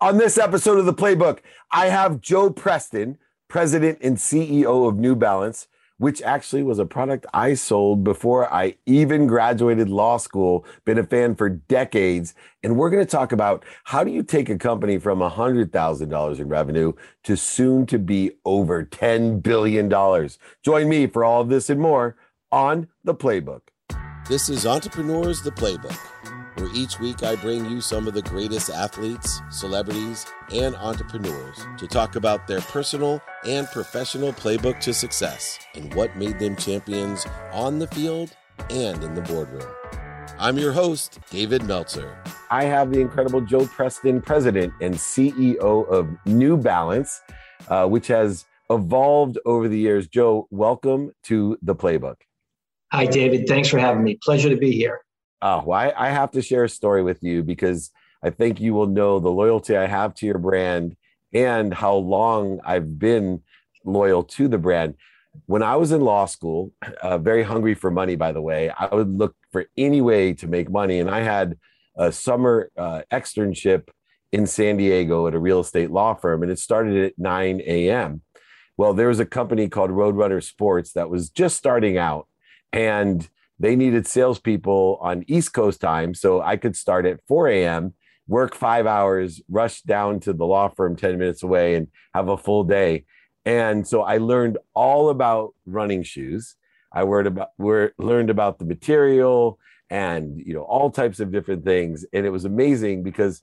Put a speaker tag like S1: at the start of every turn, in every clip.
S1: On this episode of the Playbook, I have Joe Preston, president and CEO of New Balance, which actually was a product I sold before I even graduated law school, been a fan for decades. And we're going to talk about how do you take a company from $100,000 in revenue to soon to be over $10 billion. Join me for all of this and more on the Playbook.
S2: This is Entrepreneurs the Playbook where each week I bring you some of the greatest athletes, celebrities, and entrepreneurs to talk about their personal and professional playbook to success and what made them champions on the field and in the boardroom. I'm your host, David Meltzer.
S1: I have the incredible Joe Preston, president and CEO of New Balance, uh, which has evolved over the years. Joe, welcome to the playbook.
S3: Hi, David. Thanks for having me. Pleasure to be here.
S1: Oh, I, I have to share a story with you because I think you will know the loyalty I have to your brand and how long I've been loyal to the brand. When I was in law school, uh, very hungry for money, by the way, I would look for any way to make money. And I had a summer uh, externship in San Diego at a real estate law firm, and it started at 9 a.m. Well, there was a company called Roadrunner Sports that was just starting out. And they needed salespeople on East Coast time. So I could start at 4 a.m., work five hours, rush down to the law firm 10 minutes away, and have a full day. And so I learned all about running shoes. I learned about, learned about the material and you know all types of different things. And it was amazing because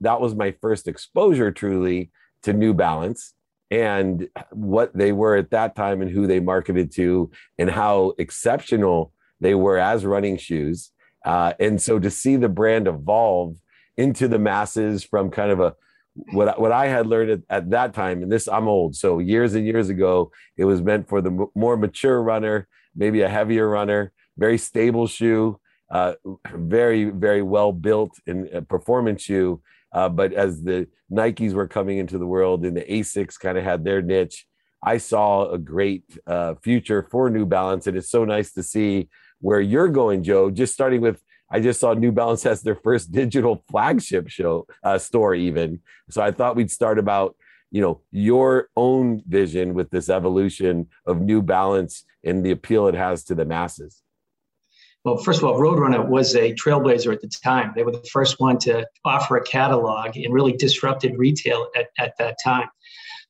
S1: that was my first exposure truly to New Balance and what they were at that time and who they marketed to and how exceptional they were as running shoes. Uh, and so to see the brand evolve into the masses from kind of a what what I had learned at, at, that time, and this I'm old, so years and years ago, it was meant for the m- more mature runner, maybe a heavier runner, very stable shoe, uh, very very well built and performance shoe. Uh, but as the Nikes were coming into the world and the Asics kind of had their niche, I saw a great uh, future for New Balance, and it's so nice to see where you're going, Joe. Just starting with, I just saw New Balance has their first digital flagship show uh, store, even. So I thought we'd start about you know your own vision with this evolution of New Balance and the appeal it has to the masses.
S3: Well, first of all, Roadrunner was a trailblazer at the time. They were the first one to offer a catalog and really disrupted retail at, at that time.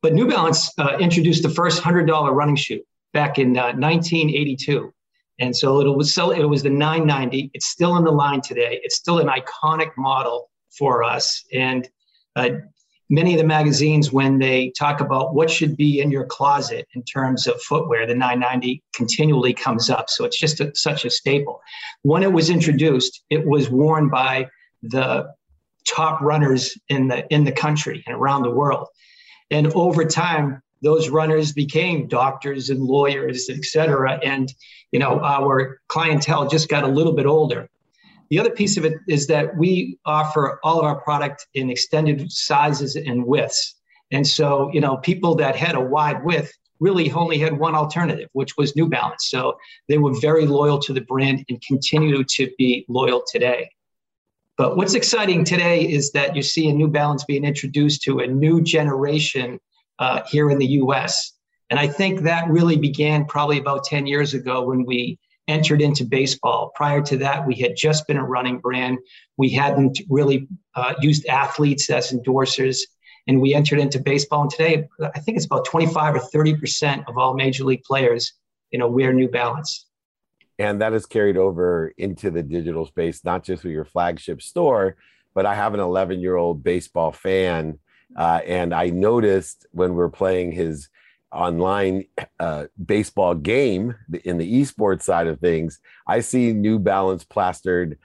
S3: But New Balance uh, introduced the first $100 running shoe back in uh, 1982. And so it was it was the 990. It's still in the line today. It's still an iconic model for us. And uh, many of the magazines, when they talk about what should be in your closet in terms of footwear, the 990 continually comes up. So it's just a, such a staple. When it was introduced, it was worn by the top runners in the in the country and around the world. And over time, those runners became doctors and lawyers, et cetera. And, you know, our clientele just got a little bit older. The other piece of it is that we offer all of our product in extended sizes and widths. And so, you know, people that had a wide width really only had one alternative, which was New Balance. So they were very loyal to the brand and continue to be loyal today. But what's exciting today is that you see a New Balance being introduced to a new generation uh, here in the US. And I think that really began probably about 10 years ago when we entered into baseball. Prior to that, we had just been a running brand. We hadn't really uh, used athletes as endorsers. And we entered into baseball. And today, I think it's about 25 or 30% of all major league players, you know, wear New Balance.
S1: And that is carried over into the digital space, not just with your flagship store, but I have an 11 year old baseball fan uh, and I noticed when we are playing his online uh, baseball game in the esports side of things, I see New Balance plastered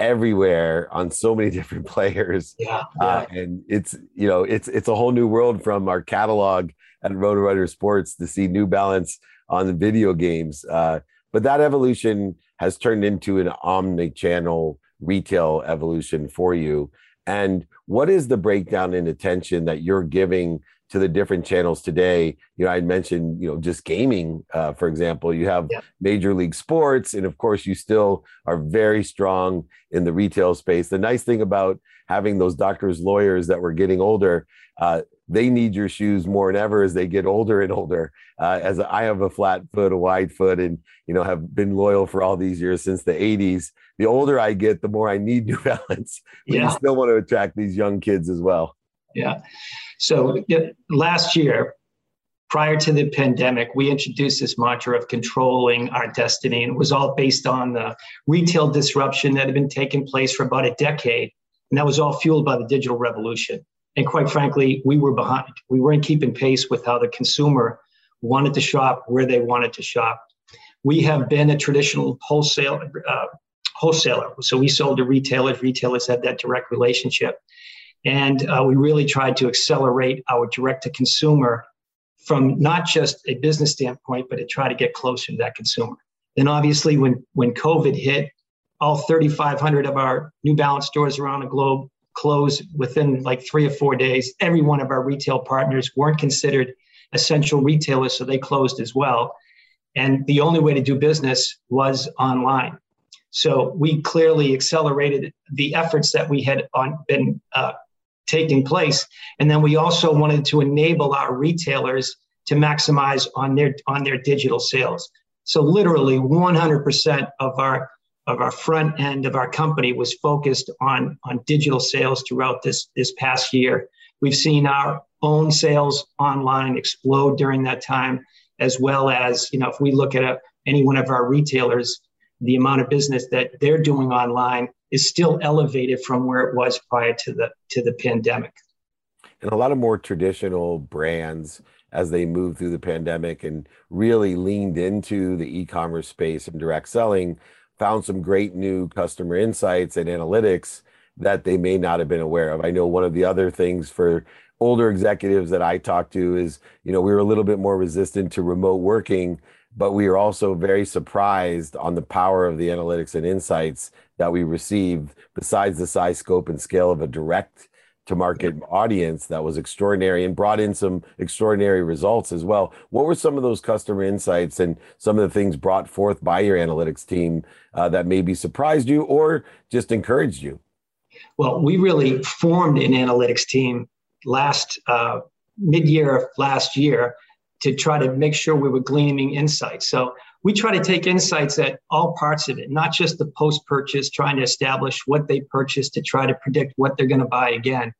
S1: everywhere on so many different players.
S3: Yeah,
S1: yeah. Uh, and it's you know it's it's a whole new world from our catalog at Roadrunner Sports to see New Balance on the video games. Uh, but that evolution has turned into an omni-channel retail evolution for you. And what is the breakdown in attention that you're giving to the different channels today, you know, I mentioned, you know, just gaming, uh, for example, you have yeah. Major League Sports, and of course, you still are very strong in the retail space. The nice thing about having those doctors, lawyers that were getting older, uh, they need your shoes more than ever as they get older and older. Uh, as I have a flat foot, a wide foot, and you know have been loyal for all these years since the '80s. The older I get, the more I need New Balance. But yeah. you still want to attract these young kids as well.
S3: Yeah. So last year, prior to the pandemic, we introduced this mantra of controlling our destiny, and it was all based on the retail disruption that had been taking place for about a decade, and that was all fueled by the digital revolution. And quite frankly, we were behind. We weren't keeping pace with how the consumer wanted to shop, where they wanted to shop. We have been a traditional wholesale uh, wholesaler, so we sold to retailers. Retailers had that direct relationship. And uh, we really tried to accelerate our direct to consumer from not just a business standpoint, but to try to get closer to that consumer. Then obviously, when, when COVID hit, all 3,500 of our New Balance stores around the globe closed within like three or four days. Every one of our retail partners weren't considered essential retailers, so they closed as well. And the only way to do business was online. So we clearly accelerated the efforts that we had on, been uh, taking place. And then we also wanted to enable our retailers to maximize on their on their digital sales. So literally 100% of our of our front end of our company was focused on on digital sales throughout this this past year. We've seen our own sales online explode during that time, as well as you know if we look at a, any one of our retailers, the amount of business that they're doing online is still elevated from where it was prior to the to the pandemic.
S1: And a lot of more traditional brands as they moved through the pandemic and really leaned into the e-commerce space and direct selling found some great new customer insights and analytics that they may not have been aware of. I know one of the other things for older executives that I talk to is, you know, we were a little bit more resistant to remote working but we are also very surprised on the power of the analytics and insights that we received besides the size scope and scale of a direct to market audience that was extraordinary and brought in some extraordinary results as well. What were some of those customer insights and some of the things brought forth by your analytics team uh, that maybe surprised you or just encouraged you?
S3: Well we really formed an analytics team last uh, mid-year of last year to try to make sure we were gleaning insights. So we try to take insights at all parts of it, not just the post purchase, trying to establish what they purchased to try to predict what they're going to buy again.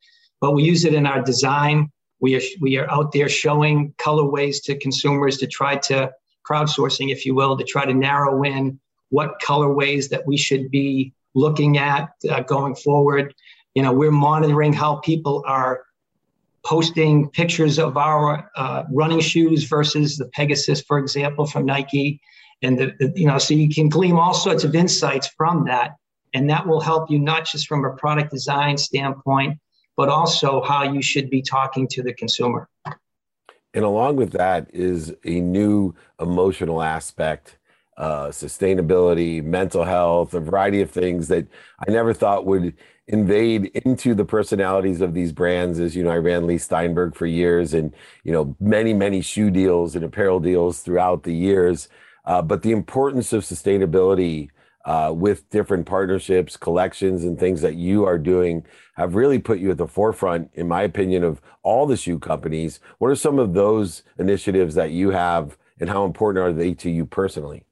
S3: But we use it in our design. We are, we are out there showing colorways to consumers to try to crowdsourcing, if you will, to try to narrow in what colorways that we should be looking at uh, going forward. You know, we're monitoring how people are posting pictures of our uh, running shoes versus the Pegasus, for example, from Nike. And the, the, you know, so you can glean all sorts of insights from that, and that will help you not just from a product design standpoint, but also how you should be talking to the consumer.
S1: And along with that is a new emotional aspect, uh, sustainability, mental health, a variety of things that I never thought would invade into the personalities of these brands as you know i ran Leigh Steinberg for years and you know many many shoe deals and apparel deals throughout the years. Uh, but the importance of sustainability uh, with different partnerships collections and things that you are doing have really put you at the forefront in my opinion of all the shoe companies. What are some of those initiatives that you have and how important are they to you personally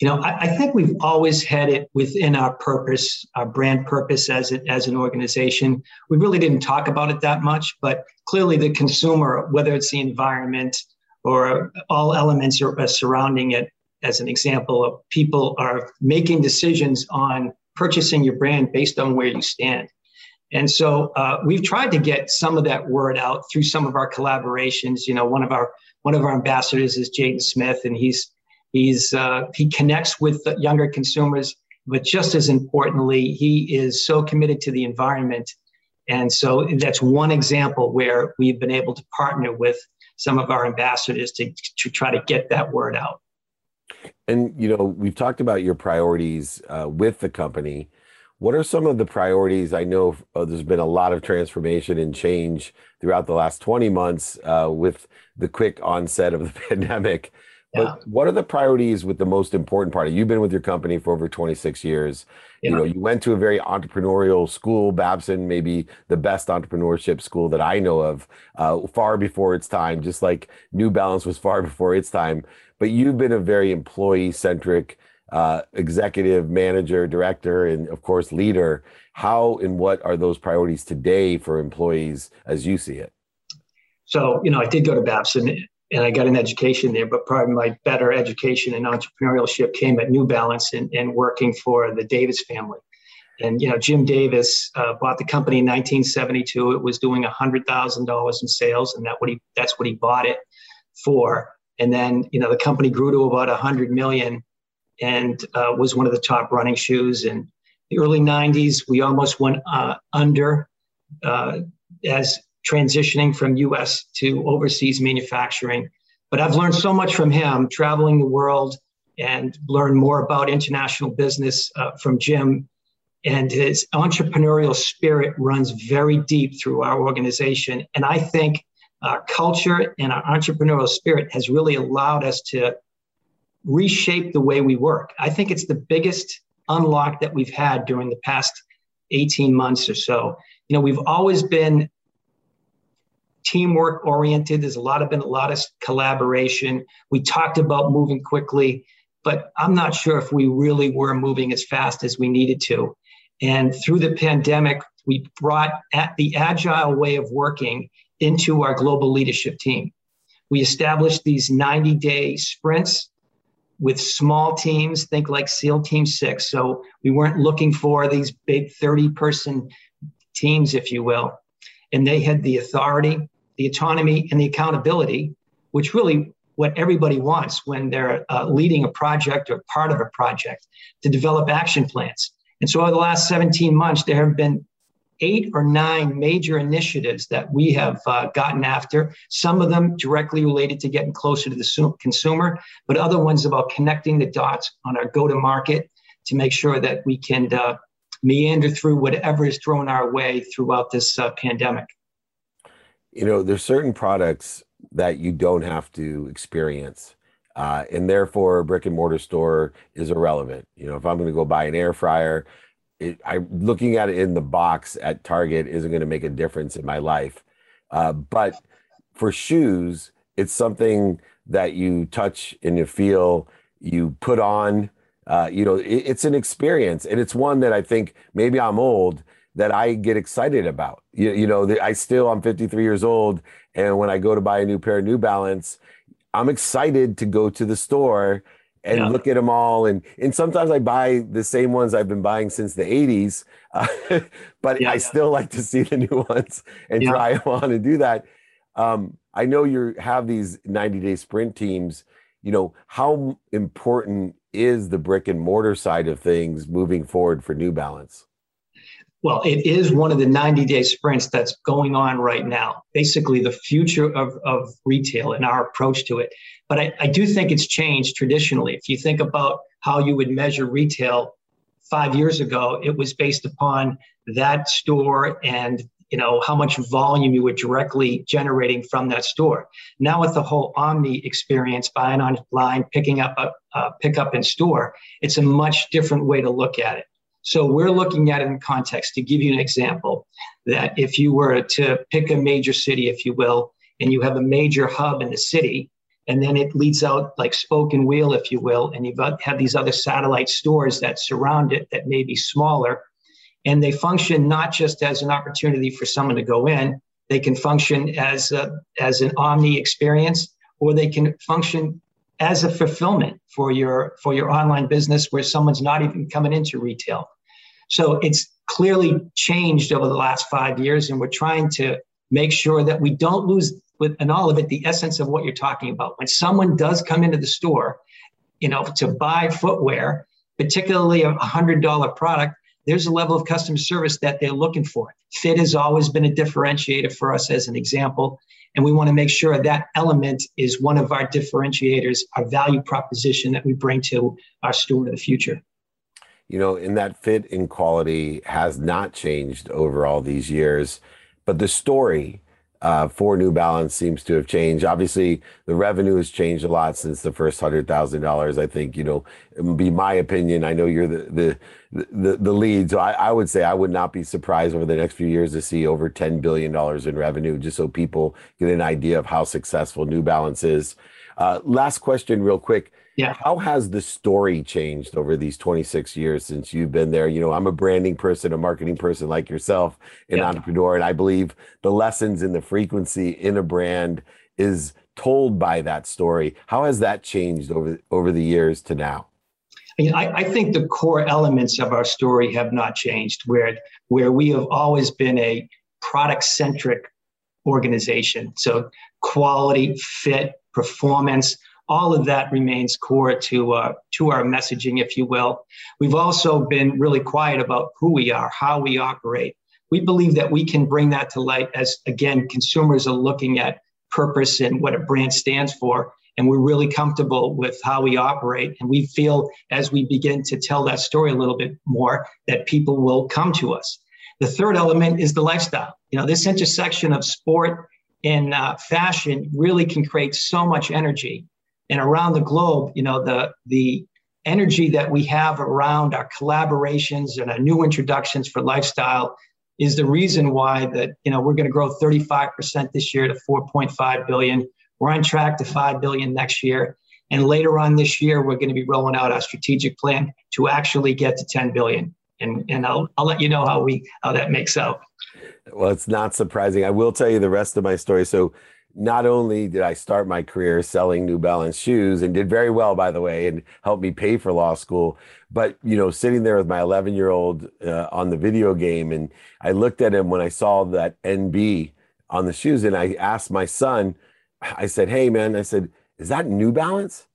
S3: you know, I, I, think we've always had it within our purpose, our brand purpose as it, as an organization. We really didn't talk about it that much, but clearly the consumer, whether it's the environment or all elements are, surrounding it, as an example of people are making decisions on purchasing your brand based on where you stand. And so uh, we've tried to get some of that word out through some of our collaborations. You know, one of our one of our ambassadors is Jaden Smith, and he's He's uh, he connects with younger consumers, but just as importantly, he is so committed to the environment. And so that's one example where we've been able to partner with some of our ambassadors to, to try to get that word out.
S1: And you know, we've talked about your priorities uh, with the company. what are some of the priorities? I know uh, there's been a lot of transformation and change throughout the last 20 months uh, with the quick onset of the pandemic. Yeah. But what are the priorities with the most important part? You've been with your company for over 26 years. Yeah. You know, you went to a very entrepreneurial school, Babson, maybe the best entrepreneurship school that I know of, uh, far before its time, just like New Balance was far before its time. But you've been a very employee centric uh, executive, manager, director, and of course, leader. How and what are those priorities today for employees as you see it?
S3: So, you know, I did go to Babson and I got an education there, but probably my better education and entrepreneurship came at New Balance and, and working for the Davis family. And you know, Jim Davis uh, bought the company in 1972. It was doing $100,000 in sales, and that what he that's what he bought it for. And then you know, the company grew to about 100 million, and uh, was one of the top running shoes. In the early 90s, we almost went uh, under uh, as transitioning from US to overseas manufacturing. But I've learned so much from him traveling the world and learned more about international business uh, from Jim. And his entrepreneurial spirit runs very deep through our organization. And I think our culture and our entrepreneurial spirit has really allowed us to reshape the way we work. I think it's the biggest unlock that we've had during the past 18 months or so. You know, we've always been teamwork oriented. There's a lot of been a lot of collaboration. We talked about moving quickly, but I'm not sure if we really were moving as fast as we needed to. And through the pandemic, we brought at the agile way of working into our global leadership team. We established these 90 day sprints with small teams, think like SEAL Team Six. So we weren't looking for these big 30 person teams, if you will. And they had the authority, the autonomy, and the accountability, which really what everybody wants when they're uh, leading a project or part of a project to develop action plans. And so over the last 17 months, there have been eight or nine major initiatives that we have uh, gotten after. Some of them directly related to getting closer to the consumer, but other ones about connecting the dots on our go to market to make sure that we can uh, meander through whatever is thrown our way throughout this uh, pandemic.
S1: You know, there's certain products that you don't have to experience. Uh, and therefore, a brick and mortar store is irrelevant. You know, if I'm going to go buy an air fryer, it, I looking at it in the box at Target isn't going to make a difference in my life. Uh, but for shoes, it's something that you touch and you feel, you put on. Uh, you know, it, it's an experience, and it's one that I think maybe I'm old that I get excited about. You, you know, I still I'm 53 years old, and when I go to buy a new pair of New Balance, I'm excited to go to the store and yeah. look at them all. And and sometimes I buy the same ones I've been buying since the 80s, uh, but yeah, I yeah. still like to see the new ones and try them on and do that. Um, I know you have these 90 day sprint teams. You know, how important is the brick and mortar side of things moving forward for New Balance?
S3: Well, it is one of the 90 day sprints that's going on right now, basically the future of, of retail and our approach to it. But I, I do think it's changed traditionally. If you think about how you would measure retail five years ago, it was based upon that store and you know how much volume you were directly generating from that store now with the whole omni experience buying online picking up uh, uh, a, a pickup in store it's a much different way to look at it so we're looking at it in context to give you an example that if you were to pick a major city, if you will, and you have a major hub in the city, and then it leads out like spoke and wheel, if you will, and you've have these other satellite stores that surround it that may be smaller, and they function not just as an opportunity for someone to go in, they can function as a, as an omni experience, or they can function as a fulfillment for your for your online business where someone's not even coming into retail. So it's clearly changed over the last five years, and we're trying to make sure that we don't lose with and all of it the essence of what you're talking about. When someone does come into the store, you know, to buy footwear, particularly a hundred dollar product, there's a level of customer service that they're looking for. Fit has always been a differentiator for us as an example. And we want to make sure that element is one of our differentiators, our value proposition that we bring to our store of the future.
S1: You know, in that fit and quality has not changed over all these years, but the story uh, for New Balance seems to have changed. Obviously, the revenue has changed a lot since the first hundred thousand dollars. I think you know, be my opinion. I know you're the the the, the lead, so I, I would say I would not be surprised over the next few years to see over ten billion dollars in revenue, just so people get an idea of how successful New Balance is. Uh, last question, real quick.
S3: Yeah.
S1: How has the story changed over these 26 years since you've been there? You know, I'm a branding person, a marketing person like yourself, an yeah. entrepreneur, and I believe the lessons in the frequency in a brand is told by that story. How has that changed over over the years to now?
S3: I, mean, I, I think the core elements of our story have not changed. Where where we have always been a product centric organization, so quality, fit, performance all of that remains core to uh, to our messaging, if you will. We've also been really quiet about who we are, how we operate. We believe that we can bring that to light as again consumers are looking at purpose and what a brand stands for, and we're really comfortable with how we operate. And we feel as we begin to tell that story a little bit more that people will come to us. The third element is the lifestyle. You know, this intersection of sport and uh, fashion really can create so much energy and around the globe, you know, the the energy that we have around our collaborations and our new introductions for lifestyle is the reason why that you know we're going to grow 35% this year to 4.5 billion. We're on track to 5 billion next year. And later on this year, we're going to be rolling out our strategic plan to actually get to 10 billion. And, and I'll, I'll let you know how we how that makes out.
S1: Well, it's not surprising. I will tell you the rest of my story. So not only did I start my career selling New Balance shoes and did very well, by the way, and helped me pay for law school, but you know, sitting there with my 11 year old uh, on the video game, and I looked at him when I saw that NB on the shoes, and I asked my son, I said, "Hey, man," I said, "Is that New Balance?"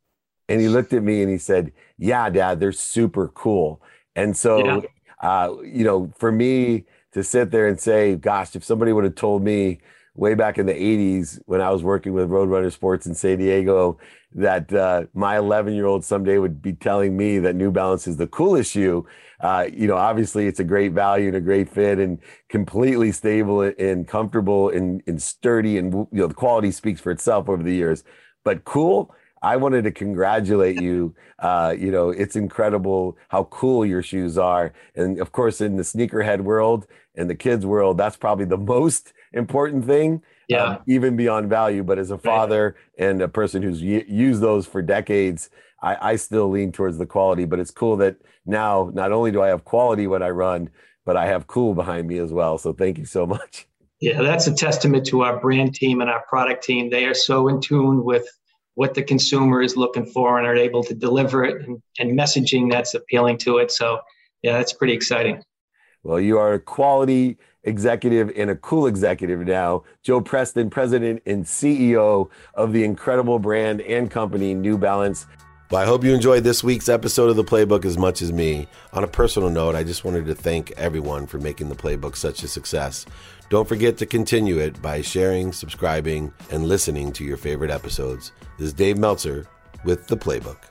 S1: And he looked at me and he said, "Yeah, Dad, they're super cool." And so, yeah. uh, you know, for me to sit there and say, "Gosh, if somebody would have told me." Way back in the 80s when I was working with Roadrunner Sports in San Diego that uh, my 11 year old someday would be telling me that New Balance is the coolest shoe. Uh, you know, obviously it's a great value and a great fit and completely stable and comfortable and, and sturdy. And, you know, the quality speaks for itself over the years. But cool, I wanted to congratulate you. Uh, you know, it's incredible how cool your shoes are. And of course, in the sneakerhead world and the kids world, that's probably the most important thing,
S3: yeah. Um,
S1: even beyond value. But as a father right. and a person who's y- used those for decades, I, I still lean towards the quality. But it's cool that now not only do I have quality when I run, but I have cool behind me as well. So thank you so much.
S3: Yeah, that's a testament to our brand team and our product team. They are so in tune with what the consumer is looking for and are able to deliver it and, and messaging that's appealing to it. So, yeah, that's pretty exciting.
S1: Well, you are a quality executive and a cool executive now. Joe Preston, president and CEO of the incredible brand and company New Balance.
S2: Well, I hope you enjoyed this week's episode of the Playbook as much as me. On a personal note, I just wanted to thank everyone for making the Playbook such a success. Don't forget to continue it by sharing, subscribing, and listening to your favorite episodes. This is Dave Meltzer with the Playbook.